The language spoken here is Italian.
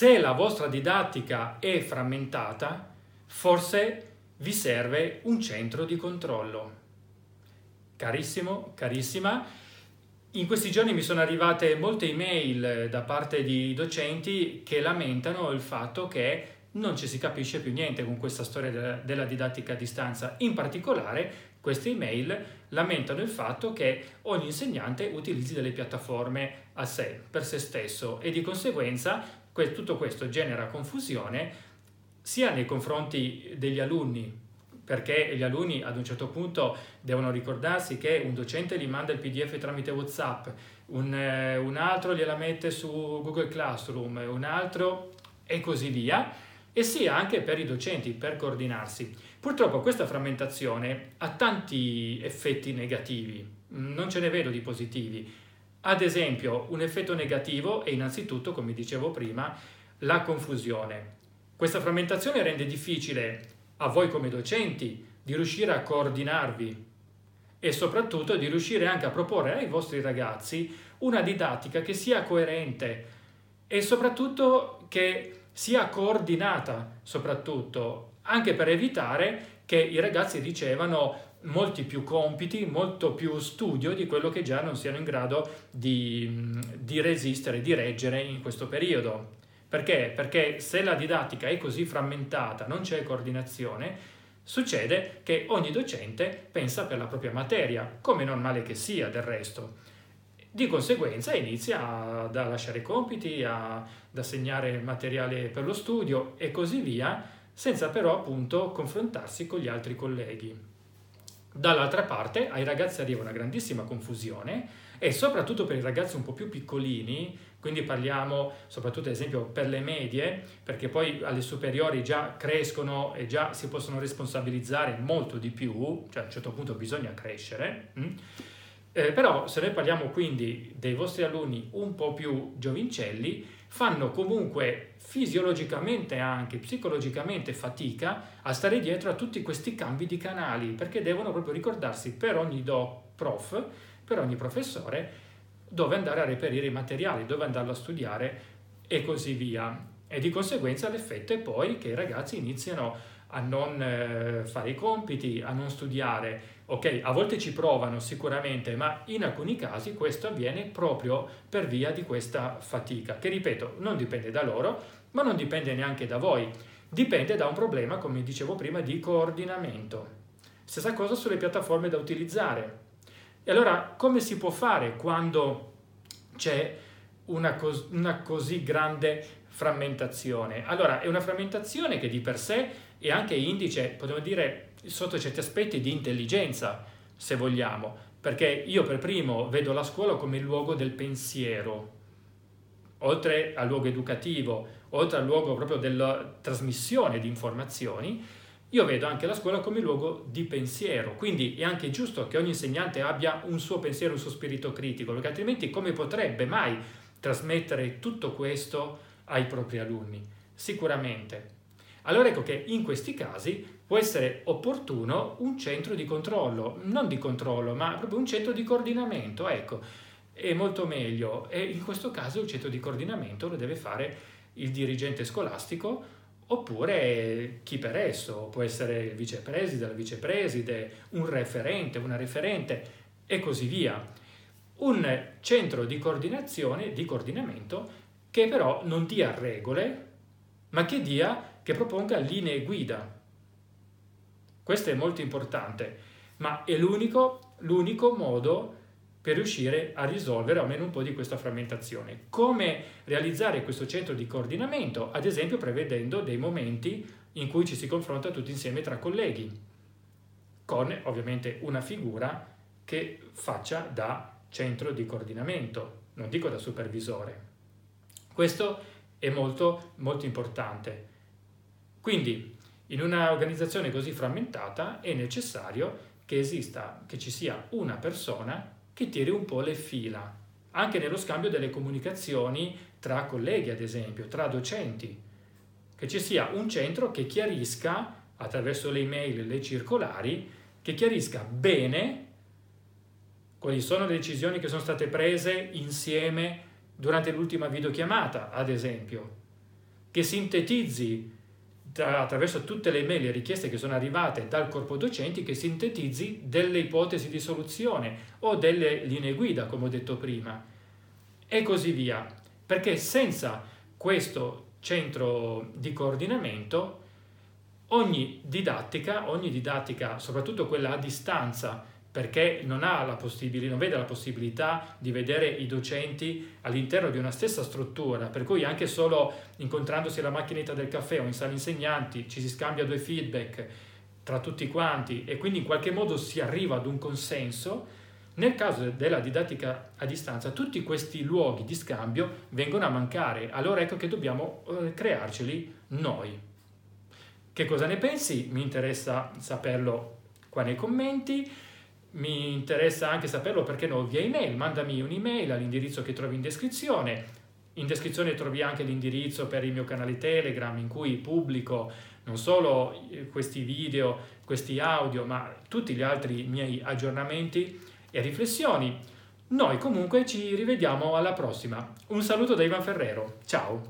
se la vostra didattica è frammentata, forse vi serve un centro di controllo. Carissimo, carissima, in questi giorni mi sono arrivate molte email da parte di docenti che lamentano il fatto che non ci si capisce più niente con questa storia della, didattica a distanza. In particolare queste email lamentano il fatto che ogni insegnante utilizzi delle piattaforme a sé, per se stesso e di conseguenza tutto questo genera confusione sia nei confronti degli alunni, perché gli alunni ad un certo punto devono ricordarsi che un docente gli manda il PDF tramite WhatsApp, un, eh, un altro gliela mette su Google Classroom, un altro e così via, e sia anche per i docenti per coordinarsi. Purtroppo questa frammentazione ha tanti effetti negativi, non ce ne vedo di positivi. Ad esempio, un effetto negativo è innanzitutto, come dicevo prima, la confusione. Questa frammentazione rende difficile a voi come docenti di riuscire a coordinarvi e soprattutto di riuscire anche a proporre ai vostri ragazzi una didattica che sia coerente e soprattutto che sia coordinata, soprattutto anche per evitare che i ragazzi ricevano molti più compiti, molto più studio di quello che già non siano in grado di, di resistere, di reggere in questo periodo. Perché? Perché se la didattica è così frammentata, non c'è coordinazione, succede che ogni docente pensa per la propria materia, come normale che sia del resto. Di conseguenza inizia a lasciare compiti, ad assegnare materiale per lo studio e così via, senza però appunto confrontarsi con gli altri colleghi. Dall'altra parte ai ragazzi arriva una grandissima confusione e soprattutto per i ragazzi un po' più piccolini, quindi parliamo soprattutto ad esempio per le medie, perché poi alle superiori già crescono e già si possono responsabilizzare molto di più, cioè a un certo punto bisogna crescere. Hm? Eh, però se noi parliamo quindi dei vostri alunni un po' più giovincelli, fanno comunque fisiologicamente anche psicologicamente fatica a stare dietro a tutti questi cambi di canali, perché devono proprio ricordarsi per ogni do prof, per ogni professore, dove andare a reperire i materiali, dove andarlo a studiare e così via. E di conseguenza l'effetto è poi che i ragazzi iniziano a non eh, fare i compiti, a non studiare Ok, a volte ci provano sicuramente, ma in alcuni casi questo avviene proprio per via di questa fatica, che ripeto, non dipende da loro, ma non dipende neanche da voi, dipende da un problema, come dicevo prima, di coordinamento. Stessa cosa sulle piattaforme da utilizzare. E allora come si può fare quando c'è una, cos- una così grande frammentazione? Allora, è una frammentazione che di per sé è anche indice, potremmo dire, sotto certi aspetti di intelligenza, se vogliamo, perché io per primo vedo la scuola come il luogo del pensiero, oltre al luogo educativo, oltre al luogo proprio della trasmissione di informazioni, io vedo anche la scuola come luogo di pensiero, quindi è anche giusto che ogni insegnante abbia un suo pensiero, un suo spirito critico, perché altrimenti come potrebbe mai trasmettere tutto questo ai propri alunni? Sicuramente. Allora ecco che in questi casi può essere opportuno un centro di controllo, non di controllo, ma proprio un centro di coordinamento, ecco, è molto meglio. E in questo caso il centro di coordinamento lo deve fare il dirigente scolastico oppure chi per esso, può essere il vicepreside, la vicepreside, un referente, una referente e così via. Un centro di coordinazione, di coordinamento che però non dia regole, ma che dia, che proponga linee guida questo è molto importante, ma è l'unico, l'unico modo per riuscire a risolvere almeno un po' di questa frammentazione. Come realizzare questo centro di coordinamento? Ad esempio prevedendo dei momenti in cui ci si confronta tutti insieme tra colleghi, con ovviamente una figura che faccia da centro di coordinamento, non dico da supervisore. Questo è molto molto importante. Quindi in un'organizzazione così frammentata è necessario che esista, che ci sia una persona che tiri un po' le fila, anche nello scambio delle comunicazioni tra colleghi, ad esempio, tra docenti, che ci sia un centro che chiarisca attraverso le email le circolari, che chiarisca bene quali sono le decisioni che sono state prese insieme durante l'ultima videochiamata, ad esempio, che sintetizzi attraverso tutte le mail e richieste che sono arrivate dal corpo docenti, che sintetizzi delle ipotesi di soluzione o delle linee guida, come ho detto prima, e così via. Perché senza questo centro di coordinamento, ogni didattica, ogni didattica, soprattutto quella a distanza, perché non, non vede la possibilità di vedere i docenti all'interno di una stessa struttura, per cui anche solo incontrandosi alla macchinetta del caffè o in sala insegnanti ci si scambia due feedback tra tutti quanti e quindi in qualche modo si arriva ad un consenso, nel caso della didattica a distanza tutti questi luoghi di scambio vengono a mancare, allora ecco che dobbiamo eh, crearceli noi. Che cosa ne pensi? Mi interessa saperlo qua nei commenti mi interessa anche saperlo perché no via email, mandami un'email all'indirizzo che trovi in descrizione. In descrizione trovi anche l'indirizzo per il mio canale Telegram in cui pubblico non solo eh, questi video, questi audio, ma tutti gli altri miei aggiornamenti e riflessioni. Noi comunque ci rivediamo alla prossima. Un saluto da Ivan Ferrero. Ciao!